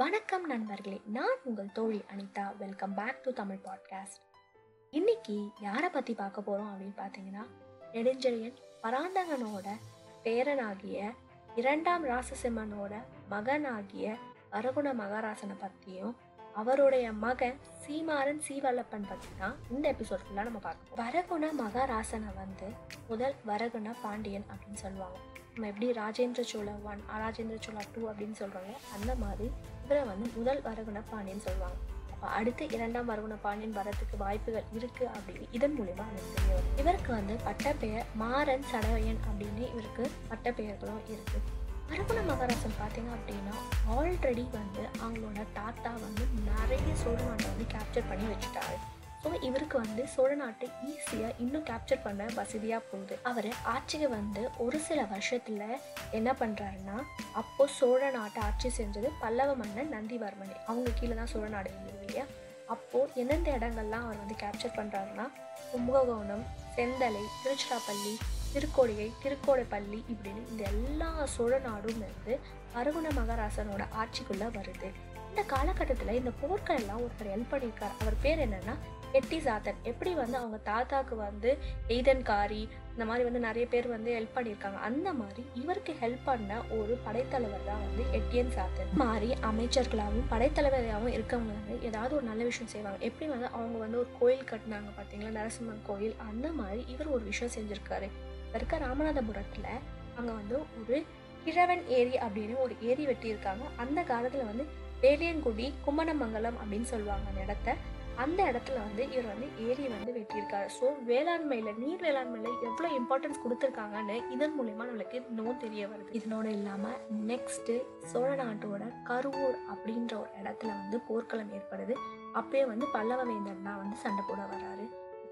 வணக்கம் நண்பர்களே நான் உங்கள் தோழி Anita. Welcome back to Tamil podcast இன்னைக்கு யாரை பற்றி பார்க்க போகிறோம் அப்படின்னு பார்த்தீங்கன்னா நெடுஞ்செழியன் பராந்தகனோட பேரனாகிய இரண்டாம் ராசசிம்மனோட மகனாகிய வரகுண மகாராசனை பற்றியும் அவருடைய மகன் சீமாறன் சீவல்லப்பன் பற்றி தான் இந்த எபிசோட் ஃபுல்லாக நம்ம பார்க்கணும் வரகுண மகாராசனை வந்து முதல் வரகுண பாண்டியன் அப்படின்னு சொல்லுவாங்க. நம்ம எப்படி ராஜேந்திர சோழ ஒன் ராஜேந்திர சோழா டூ அப்படின்னு சொல்கிறாங்க அந்த மாதிரி இவரை வந்து முதல் வரகுண பாண்டியன் சொல்லுவாங்க அடுத்து இரண்டாம் வரகுண பாண்டியன் வரத்துக்கு வாய்ப்புகள் இருக்கு அப்படின்னு இதன் மூலியமா நமக்கு தெரிய வரும். இவருக்கு வந்து பட்டப்பெயர் மாறன் சடவையன் அப்படின்னு இவருக்கு பட்டப்பெயர்களும் இருக்கு. வரகுண மகாராசன் பார்த்தீங்க அப்படின்னா ஆல்ரெடி வந்து அவங்களோட தாத்தா வந்து நிறைய சோழ வந்து கேப்சர் பண்ணி வச்சுட்டாரு. ஸோ இவருக்கு வந்து சோழ நாட்டை ஈஸியாக இன்னும் கேப்சர் பண்ண வசதியாக போகுது. அவர் ஆட்சிக்கு வந்து ஒரு சில வருஷத்தில் என்ன பண்ணுறாருன்னா அப்போ சோழ நாட்டை ஆட்சி செஞ்சது பல்லவ மன்னன் நந்திவர்மன். அவங்க கீழே தான் சோழ நாடு இருந்தது இல்லையா? அப்போது எந்தெந்த இடங்கள்லாம் அவர் வந்து கேப்சர் பண்ணுறாருன்னா கும்பகோணம் செந்தலை திருச்சிராப்பள்ளி திருக்கோடிகை திருக்கோடைப்பள்ளி இப்படின்னு இந்த எல்லா சோழ நாடும் வந்து அருகுண மகாராசனோட ஆட்சிக்குள்ளே வருது. இந்த காலகட்டத்தில் இந்த போர்கள் எல்லாம் ஒருத்தர் ஹெல்ப் பண்ணியிருக்கார். அவர் பேர் என்னன்னா எட்டி சாத்தன். எப்படி வந்து அவங்க தாத்தாக்கு வந்து எய்தன்காரி இந்த மாதிரி வந்து நிறைய பேர் வந்து ஹெல்ப் பண்ணியிருக்காங்க. அந்த மாதிரி இவருக்கு ஹெல்ப் பண்ண ஒரு படைத்தலைவர் தான் வந்து எட்டியன் சாத்தன். மாதிரி அமைச்சர்களாகவும் படைத்தலைவராகவும் இருக்கவங்க வந்து ஏதாவது ஒரு நல்ல விஷயம் செய்வாங்க. எப்படி வந்து அவங்க வந்து ஒரு கோயில் கட்டினாங்க பார்த்தீங்களா? நரசிம்மன் கோயில். அந்த மாதிரி இவர் ஒரு விஷயம் செஞ்சுருக்காரு. இருக்க ராமநாதபுரத்தில் அங்கே வந்து ஒரு கிழவன் ஏரி அப்படின்னு ஒரு ஏரி வெட்டியிருக்காங்க. அந்த காலத்தில் வந்து வேலியங்குடி கும்மணமங்கலம் அப்படின்னு சொல்லுவாங்க அந்த இடத்த. அந்த இடத்துல வந்து இவர் வந்து ஏரி வந்து வெட்டியிருக்காரு. ஸோ வேளாண்மையில் நீர் வேளாண்மையில் எவ்வளோ இம்பார்ட்டன்ஸ் கொடுத்துருக்காங்கன்னு இதன் மூலயமா நம்மளுக்கு இன்னும் தெரிய வருது. இதனோட இல்லாமல் நெக்ஸ்ட்டு சோழ நாட்டோட கருவூர் அப்படின்ற ஒரு இடத்துல வந்து போர்க்களம் ஏற்படுது. அப்பயே வந்து பல்லவ வேந்தன் தான் வந்து சண்டை போட வர்றாரு.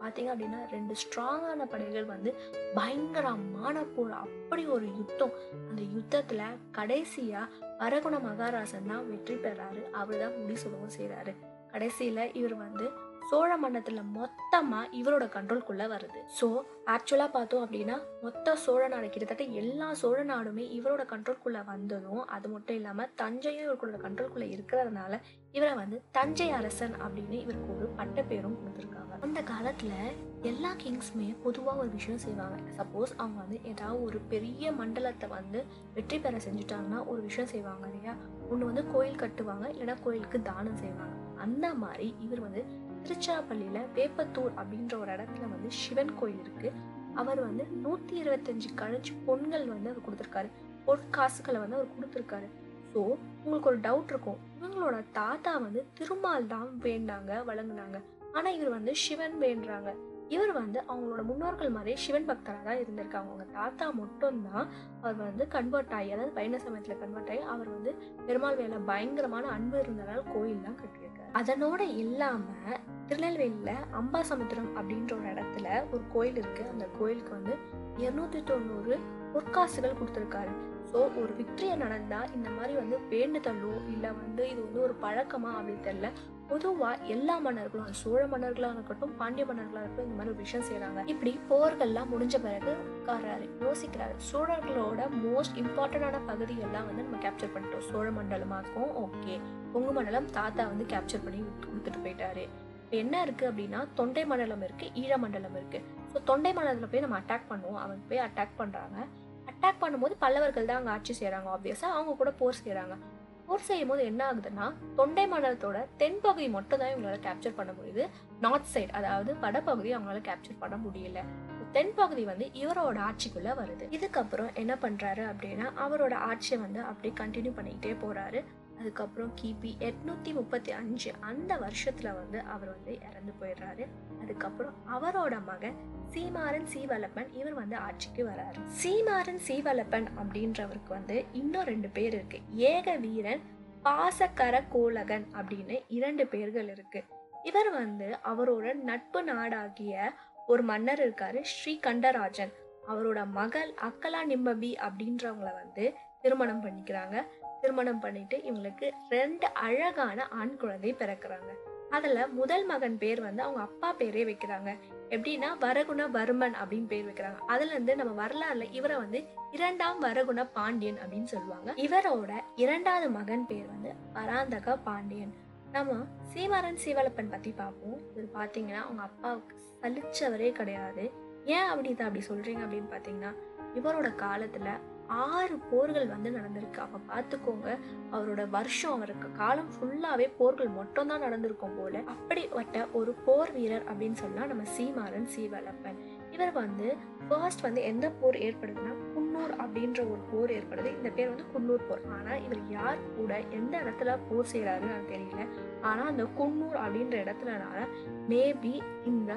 பார்த்தீங்க அப்படின்னா ரெண்டு ஸ்ட்ராங்கான படைகள் வந்து பயங்கரமான போர் அப்படி ஒரு யுத்தம். அந்த யுத்தத்தில் கடைசியாக பரகுண மகாராசன் தான் வெற்றி பெறாரு. அவர் தான் முடிசூடவும் செய்கிறாரு கடைசியில் இவர் வந்து சோழ மன்னத்தில் மொத்தமாக இவரோட கண்ட்ரோல்குள்ளே வருது. ஸோ ஆக்சுவலாக பார்த்தோம் அப்படின்னா மொத்த சோழ நாடு கிட்டத்தட்ட எல்லா சோழ நாடுமே இவரோட கண்ட்ரோல்குள்ளே வந்ததும் அது மட்டும் இல்லாமல் தஞ்சையும் இவர்களோட கண்ட்ரோல்குள்ளே இருக்கிறதுனால இவரை வந்து தஞ்சை அரசன் அப்படின்னு இவருக்கு ஒரு பட்ட பேரும் கொடுத்துருக்காங்க. அந்த காலத்தில் எல்லா கிங்ஸுமே பொதுவாக ஒரு விஷயம் செய்வாங்க. சப்போஸ் அவங்க வந்து ஏதாவது ஒரு பெரிய மண்டலத்தை வந்து வெற்றி பெற செஞ்சுட்டாங்கன்னா ஒரு விஷயம் செய்வாங்க இல்லையா? ஒன்று வந்து கோயில் கட்டுவாங்க இல்லைன்னா கோயிலுக்கு தானம் செய்வாங்க. அந்த மாதிரி இவர் வந்து திருச்சிராப்பள்ளியில் வேப்பத்தூர் அப்படின்ற ஒரு இடத்துல வந்து சிவன் கோயில் இருக்கு. அவர் வந்து நூற்றி இருபத்தஞ்சு கழிச்சு பொண்கள் வந்து அவர் கொடுத்துருக்காரு. பொற்காசுகளை வந்து அவர் கொடுத்துருக்காரு. ஸோ உங்களுக்கு ஒரு டவுட் இருக்கும். இவங்களோட தாத்தா வந்து திருமால் தான் வேண்டாங்க வழங்குனாங்க. ஆனால் இவர் வந்து சிவன் வேண்டுறாங்க இவர் வந்து அவங்களோட முன்னோர்கள் மாதிரி சிவன் பக்தராக தான் இருந்திருக்காங்க. அவங்க தாத்தா மட்டும்தான் அவர் வந்து கன்வெர்ட் ஆகி அதாவது பயண சமயத்தில் கன்வெர்ட் ஆகி அவர் வந்து பெருமாள் வேலை பயங்கரமான அன்பு இருந்ததால் கோயில்லாம் கட்டியிருக்காரு அதனோட இல்லாமல் திருநெல்வேலியில் அம்பாசமுத்திரம் அப்படின்ற ஒரு இடத்துல ஒரு கோயில் இருக்குது அந்த கோயிலுக்கு வந்து இருநூத்தி தொண்ணூறு பொற்காசுகள் கொடுத்துருக்காரு. ஸோ ஒரு விக்டரியா நடந்தால் இந்த மாதிரி வந்து வேண்டுதலோ இல்லை வந்து இது வந்து ஒரு பழக்கமா அப்படின்னு தெரியல. பொதுவாக எல்லா மன்னர்களும் சோழ மன்னர்களாக இருக்கட்டும் பாண்டிய மன்னர்களாக இருக்கட்டும் இந்த மாதிரி ஒரு விஷயம் செய்கிறாங்க இப்படி போர்கள்லாம் முடிஞ்ச பிறகு உட்கார்றாரு யோசிக்கிறாரு. சோழர்களோட மோஸ்ட் இம்பார்ட்டண்டான பகுதி எல்லாம் வந்து நம்ம கேப்சர் பண்ணிட்டோம். சோழ மண்டலமாக்கும் ஓகே கொங்கு மண்டலம் தாத்தா வந்து கேப்சர் பண்ணி கொடுத்துட்டு போயிட்டாரு. இப்போ என்ன இருக்குது அப்படின்னா தொண்டை மண்டலம் இருக்குது ஈழ மண்டலம் இருக்குது ஸோ தொண்டை மண்டலத்தில் போய் நம்ம அட்டாக் பண்ணுவோம். அவங்க போய் அட்டாக் பண்ணுறாங்க அட்டாக் பண்ணும்போது பல்லவர்கள் தான் அங்கே ஆட்சி செய்கிறாங்க ஆப்வியஸாக அவங்க கூட போர் செய்கிறாங்க போர் செய்யும் போது என்ன ஆகுதுன்னா தொண்டை மண்டலத்தோட தென்பகுதி மட்டும் தான் இவங்களால கேப்சர் பண்ண முடியுது. நார்த் சைடு அதாவது வடபகுதி அவங்களால கேப்சர் பண்ண முடியல. தென்பகுதி வந்து இவரோட ஆட்சிக்குள்ள வருது. இதுக்கப்புறம் என்ன பண்றாரு அப்படின்னா அவரோட ஆட்சியை வந்து அப்படியே கண்டினியூ பண்ணிக்கிட்டே போறாரு. அதுக்கப்புறம் கிபி எட்நூத்தி முப்பத்தி அஞ்சு அந்த வருஷத்துல வந்து அவர் வந்து இறந்து போயிடுறாரு. அதுக்கப்புறம் அவரோட மகன் சீமாறன் சீவலப்பன் இவர் வந்து ஆட்சிக்கு வராரு. சீமாறன் சீவலப்பன் அப்படின்றவருக்கு வந்து இன்னும் ரெண்டு பேர் இருக்கு. ஏக வீரன் பாசக்கர கோலகன் அப்படின்னு இரண்டு பேர்கள் இருக்கு. இவர் வந்து அவரோட நட்பு நாடாகிய ஒரு மன்னர் இருக்காரு ஸ்ரீகண்டராஜன். அவரோட மகள் அக்கலா நிம்மபி அப்படின்றவங்கள வந்து திருமணம் பண்ணிக்கிறாங்க. திருமணம் பண்ணிட்டு இவங்களுக்கு ரெண்டு அழகான ஆண் குழந்தை பிறக்கிறாங்க. அதுல முதல் மகன் பேர் வந்து அவங்க அப்பா பேரே வைக்கிறாங்க. எப்படின்னா வரகுண வர்மன் அப்படின்னு பேர் வைக்கிறாங்க. அதுல இருந்து நம்ம வரலாறுல இவரை வந்து இரண்டாம் வரகுண பாண்டியன் அப்படின்னு சொல்லுவாங்க. இவரோட இரண்டாவது மகன் பேர் வந்து பராந்தக பாண்டியன். நம்ம சீமாறன் சீவலப்பன் பத்தி பார்ப்போம். இவர் பாத்தீங்கன்னா அவங்க அப்பாவுக்கு சலிச்சவரே கிடையாது. ஏன் அப்படி இதை அப்படி சொல்றீங்க அப்படின்னு பாத்தீங்கன்னா இவரோட காலத்துல ஆறு போர்கள் வந்து நடந்திருக்கு. அப்ப பார்த்துக்கோங்க அவரோட வருஷம் அவருக்கு காலம் ஃபுல்லாவே போர்கள் மட்டும் தான் நடந்திருக்கும் போல. அப்படிப்பட்ட ஒரு போர் வீரர் அப்படின்னு சொன்னால் நம்ம சீமாறன் சீவலப்பன். இவர் வந்து ஃபர்ஸ்ட் வந்து எந்த போர் ஏற்படுதுன்னா குன்னூர் அப்படின்ற ஒரு போர் ஏற்படுது. இந்த பேர் வந்து குன்னூர் போர். ஆனா இவர் யார் கூட எந்த இடத்துல போர் செய்யறாருன்னு எனக்கு தெரியல. ஆனா அந்த குன்னூர் அப்படின்ற இடத்துலனால மேபி இந்த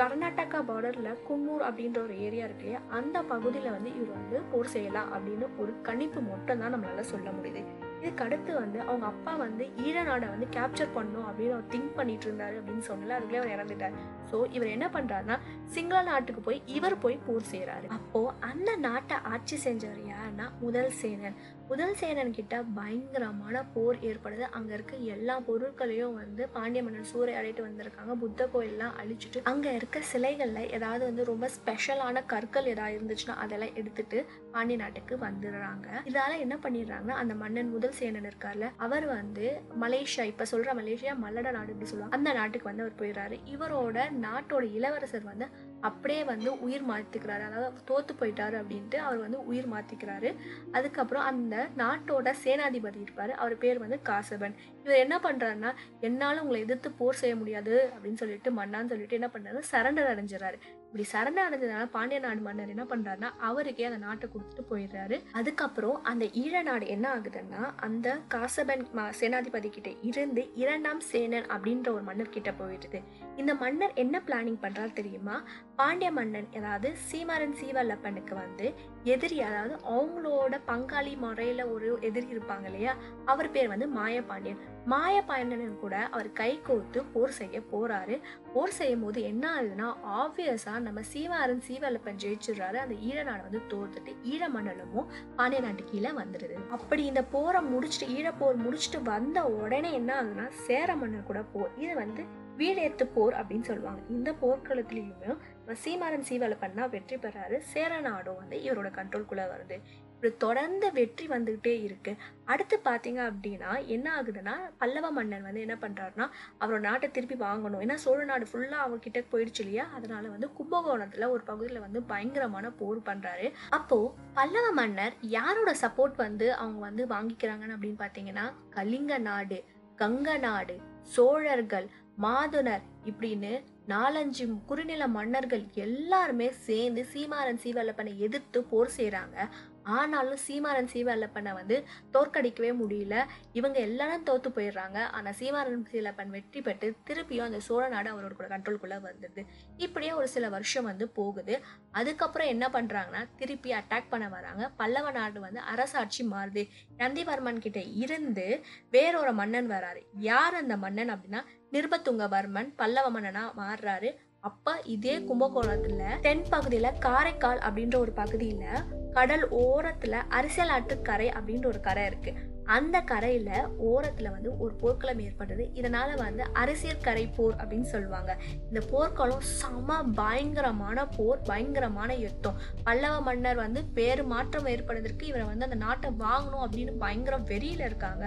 கர்நாடகா பார்டர்ல குன்னூர் அப்படின்ற ஒரு ஏரியா இருக்கு இல்லையா? அந்த பகுதியில வந்து இவர் வந்து போர் செய்யலாம் அப்படின்னு ஒரு கணிப்பு மட்டும் தான் நம்மளால சொல்ல முடியுது. இதுக்கு அடுத்து வந்து அவங்க அப்பா வந்து ஈழநாடை வந்து கேப்சர் பண்ணும் அப்படின்னு அவர் திங்க் பண்ணிட்டு இருந்தாரு அப்படின்னு சொன்னல அதுக்குள்ளே அவர் இறந்துட்டார். ஸோ இவர் என்ன பண்றாருன்னா சிங்கள நாட்டுக்கு போய் இவர் போய் போர் செய்யறாரு. அப்போ அந்த நாட்டை ஆட்சி செஞ்சவர் யாருன்னா முதல் சேனன். முதல் சேனன் கிட்ட பயங்கரமான போர் ஏற்படுது. அங்க இருக்க எல்லா பொருட்களையும் வந்து பாண்டிய மன்னன் சூறையாடிட்டு வந்திருக்காங்க. புத்த கோயிலெல்லாம் அழிச்சிட்டு அங்க இருக்க சிலைகள்ல ஏதாவது வந்து ரொம்ப ஸ்பெஷலான கற்கள் ஏதாவது இருந்துச்சுன்னா அதெல்லாம் எடுத்துட்டு பாண்டிய நாட்டுக்கு வந்துடுறாங்க. இதால என்ன பண்ணிடுறாங்கன்னா அந்த மன்னன் முதல் சேனன் இருக்கார்ல அவர் வந்து மலேசியா இப்ப சொல்ற மலேசியா மல்லட நாடு இப்படி சொல்லுவாங்க. அந்த நாட்டுக்கு வந்து அவர் போயிடுறாரு. இவரோட நாட்டோட இளவரசர் வந்து அப்படியே வந்து உயிர் மாற்றிக்கிறாரு அதாவது தோற்று போயிட்டாரு அப்படின்ட்டு அவர் வந்து உயிர் மாற்றிக்கிறாரு அதுக்கப்புறம் அந்த நாட்டோட சேனாதிபதி இருப்பார். அவர் பேர் வந்து காசபன். இவர் என்ன பண்ணுறாருன்னா என்னால் உங்களை எதிர்த்து போர் செய்ய முடியாது அப்படின்னு சொல்லிட்டு மன்னான்னு சொல்லிட்டு என்ன பண்ணுறாரு சரண்டர் அடைஞ்சிடறாரு. இப்படி சரண்டர் அடைஞ்சதுனால பாண்டிய நாடு மன்னர் என்ன பண்ணுறாருன்னா அவருக்கே அந்த நாட்டை கொடுத்துட்டு போயிடுறாரு. அதுக்கப்புறம் அந்த ஈழ நாடு என்ன ஆகுதுன்னா அந்த காசபன் ம- சேனாதிபதி கிட்ட இருந்து இரண்டாம் சேனன் அப்படின்ற ஒரு மன்னர் கிட்ட போயிடுது. இந்த மன்னர் என்ன பிளானிங் பண்ணுறாரு தெரியுமா? பாண்டிய மன்னன் அதாவது சீமாரன் சீவல்லப்பனுக்கு வந்து எதிரி அதாவது அவங்களோட பங்காளி முறையில ஒரு எதிரி இருப்பாங்க இல்லையா? அவர் பேர் வந்து மாயபாண்டியன். மாயபாண்டியன் கூட அவர் கை கோர்த்து போர் செய்ய போறாரு. போர் செய்யும் போது என்ன ஆகுதுன்னா ஆப்வியஸா நம்ம சீமாரன் சீவல்லப்பன் ஜெயிச்சிடுறாரு. அந்த ஈழ நாடு வந்து தோர்த்துட்டு ஈழ மண்டலமும் பாண்டிய நாட்டு கீழே வந்துடுது அப்படி இந்த போரை முடிச்சுட்டு ஈழப்போர் முடிச்சுட்டு வந்த உடனே என்ன ஆகுதுன்னா சேர மன்னர் கூட போர் இது வந்து வீடேத்து போர் அப்படின்னு சொல்லுவாங்க. இந்த போர்க்களத்திலையுமே நம்ம சீமாறன் சீவலப்பன் வெற்றி பெறாரு சேர நாடும் வந்து இவரோட கண்ட்ரோல்குள்ள வருது. இப்படி தொடர்ந்து வெற்றி வந்துகிட்டே இருக்கு. அடுத்து பாத்தீங்க அப்படின்னா என்ன ஆகுதுன்னா பல்லவ மன்னன் வந்து என்ன பண்றாருன்னா அவரோட நாட்டை திருப்பி வாங்கணும். ஏன்னா சோழ நாடு ஃபுல்லா அவங்க கிட்ட போயிடுச்சு இல்லையா? அதனால வந்து கும்பகோணத்துல ஒரு பகுதியில வந்து பயங்கரமான போர் பண்றாரு. அப்போ பல்லவ மன்னர் யாரோட சப்போர்ட் வந்து அவங்க வந்து வாங்கிக்கிறாங்கன்னு அப்படின்னு பாத்தீங்கன்னா கலிங்க நாடு கங்க நாடு சோழர்கள் மாதுனர் இப்படின்னு நாலஞ்சு குறுநில மன்னர்கள் எல்லாருமே சேர்ந்து சீமாறன் சீவல்லப்பனை எதிர்த்து போர் செய்கிறாங்க ஆனாலும் சீமாறன் சீவல்லப்பனை வந்து தோற்கடிக்கவே முடியல. இவங்க எல்லாரும் தோத்து போயிடுறாங்க. ஆனால் சீமாரன் சீவல்லப்பன் வெற்றி பெற்று திருப்பியும் அந்த சோழ நாடு அவரோட கூட கண்ட்ரோல்குள்ள வந்துடுது. இப்படியே ஒரு சில வருஷம் வந்து போகுது. அதுக்கப்புறம் என்ன பண்ணுறாங்கன்னா திருப்பி அட்டாக் பண்ண வராங்க. பல்லவ நாடு வந்து அரசாட்சி மாறுது. நந்திவர்மன் கிட்ட இருந்து வேறொரு மன்னன் வராரு. யார் அந்த மன்னன் அப்படின்னா நிருபத்துங்கவர்மன் பல்லவ மன்னனா மாறுறாரு. அப்ப இதே கும்பகோணத்துல தென் பகுதியில காரைக்கால் அப்படின்ற ஒரு பகுதியில கடல் ஓரத்துல அரசியல் கரை அப்படின்ற ஒரு கரை இருக்கு. அந்த கரையில் ஓரத்தில் வந்து ஒரு போர்க்களம் ஏற்பட்டது. இதனால் வந்து அரசியல் கரை போர் அப்படின்னு சொல்லுவாங்க. இந்த போர்க்களம் செம பயங்கரமான போர் பயங்கரமான யுத்தம். பல்லவ மன்னர் வந்து பேரு மாற்றம் ஏற்படுவதற்கு இவரை வந்து அந்த நாட்டை வாங்கணும் அப்படின்னு பயங்கர வெறியில் இருக்காங்க.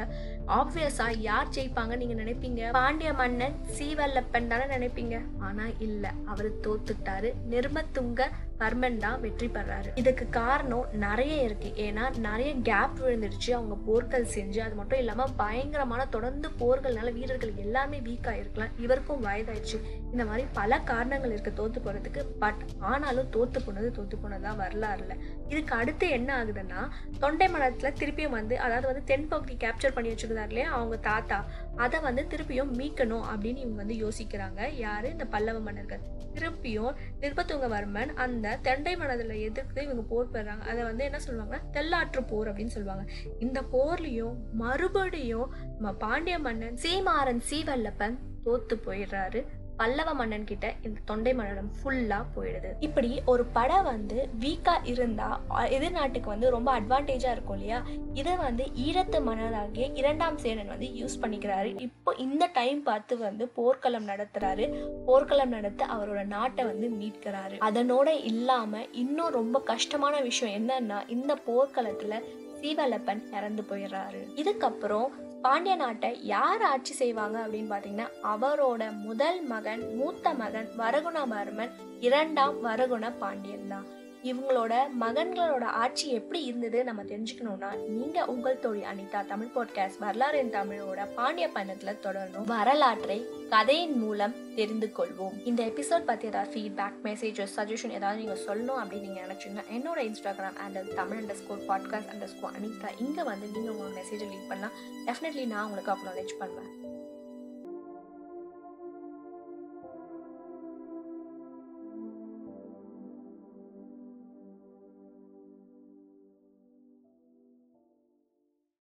ஆப்வியஸாக யார் ஜெயிப்பாங்க நீங்கள் நினைப்பீங்க? பாண்டிய மன்னன் சீவல்லப்பன் தானே நினைப்பீங்க? ஆனால் இல்லை அவர் தோத்துட்டாரு. நிர்மத்துங்க பர்மன் தான் வெற்றி பெறாரு. இதுக்கு காரணம் நிறைய இருக்கு. ஏன்னா நிறைய கேப் விழுந்துடுச்சு. அவங்க போர்கள் செஞ்சு அது மட்டும் இல்லாம பயங்கரமான தொடர்ந்து போர்கள்னால வீரர்கள் எல்லாமே வீக் ஆயிருக்கலாம். இவருக்கும் வயதாயிடுச்சு. இந்த மாதிரி பல காரணங்கள் இருக்கு தோத்து போறதுக்கு. பட் ஆனாலும் தோத்து போனது தோத்து போனதா வரலாறுல. இதுக்கு அடுத்து என்ன ஆகுதுன்னா தொண்டை மடத்துல திருப்பியும் வந்து அதாவது வந்து தென்பகுதி கேப்சர் பண்ணி வச்சிருந்தாரு இல்லையா? அவங்க தாத்தா. அதை வந்து திருப்பியும் மீட்கணும் அப்படின்னு இவங்க வந்து யோசிக்கிறாங்க. யாரு? இந்த பல்லவ மன்னர்கள். திருப்பியும் நிர்பத்துங்கவர்மன் அந்த தெண்டை மனதில் எதிர்த்து இவங்க போர் பெறாங்க. அதை வந்து என்ன சொல்லுவாங்க? தெல்லாற்று போர் அப்படின்னு சொல்லுவாங்க. இந்த போர்லேயும் மறுபடியும் நம்ம பாண்டிய மன்னன் சீமாறன் சீவல்லப்பன் தோத்து போயிடுறாரு. பல்லவ மன்னன் கிட்ட இந்த தொண்டை மண்டலம் ஃபுல்லா போயிடுது. இப்படி ஒரு படம் வந்து வீக்கா இருந்தா எதிர்நாட்டுக்கு வந்து ரொம்ப அட்வான்டேஜா இருக்கும் இல்லையா? இதை வந்து ஈழத்து மன்னராகிய இரண்டாம் சேனன் வந்து யூஸ் பண்ணிக்கிறாரு. இப்போ இந்த டைம் பார்த்து வந்து போர்க்களம் நடத்துறாரு. போர்க்களம் நடத்த அவரோட நாட்டை வந்து மீட்கிறாரு. அதனோட இல்லாம இன்னும் ரொம்ப கஷ்டமான விஷயம் என்னன்னா இந்த போர்க்களத்துல சீவலப்பன் இறந்து போயிடுறாரு. இதுக்கப்புறம் பாண்டிய நாட்டை யார் ஆட்சி செய்வாங்க அப்படின்னு பார்த்தீங்கன்னா அவரோட முதல் மகன் மூத்த மகன் வரகுணவர்மன் இரண்டாம் வரகுண பாண்டியன் தான். இவங்களோட மகன்களோட ஆட்சி எப்படி இருந்தது நம்ம தெரிஞ்சுக்கணும்னா நீங்க உங்கள் தோழி அனிதா தமிழ் பாட்காஸ்ட் வரலாறு என் தமிழோட பாண்டிய பயணத்துல தொடரணும். வரலாற்றை கதையின் மூலம் தெரிந்து கொள்வோம். இந்த எபிசோட் பத்தி ஏதாவது ஃபீட்பேக் மெசேஜஸ் சஜஷன் ஏதாவது நீங்க சொல்லணும் அப்படின்னு நீங்க நினைச்சீங்கன்னா என்னோட Instagram and Tamil underscore podcast underscore Anita. இங்க வந்து நீங்க உங்களோட மெசேஜை லீட் பண்ணலாம். டெஃபினெட்லி நான் உங்களுக்கு அக்னாலேஜ் பண்ணுவேன்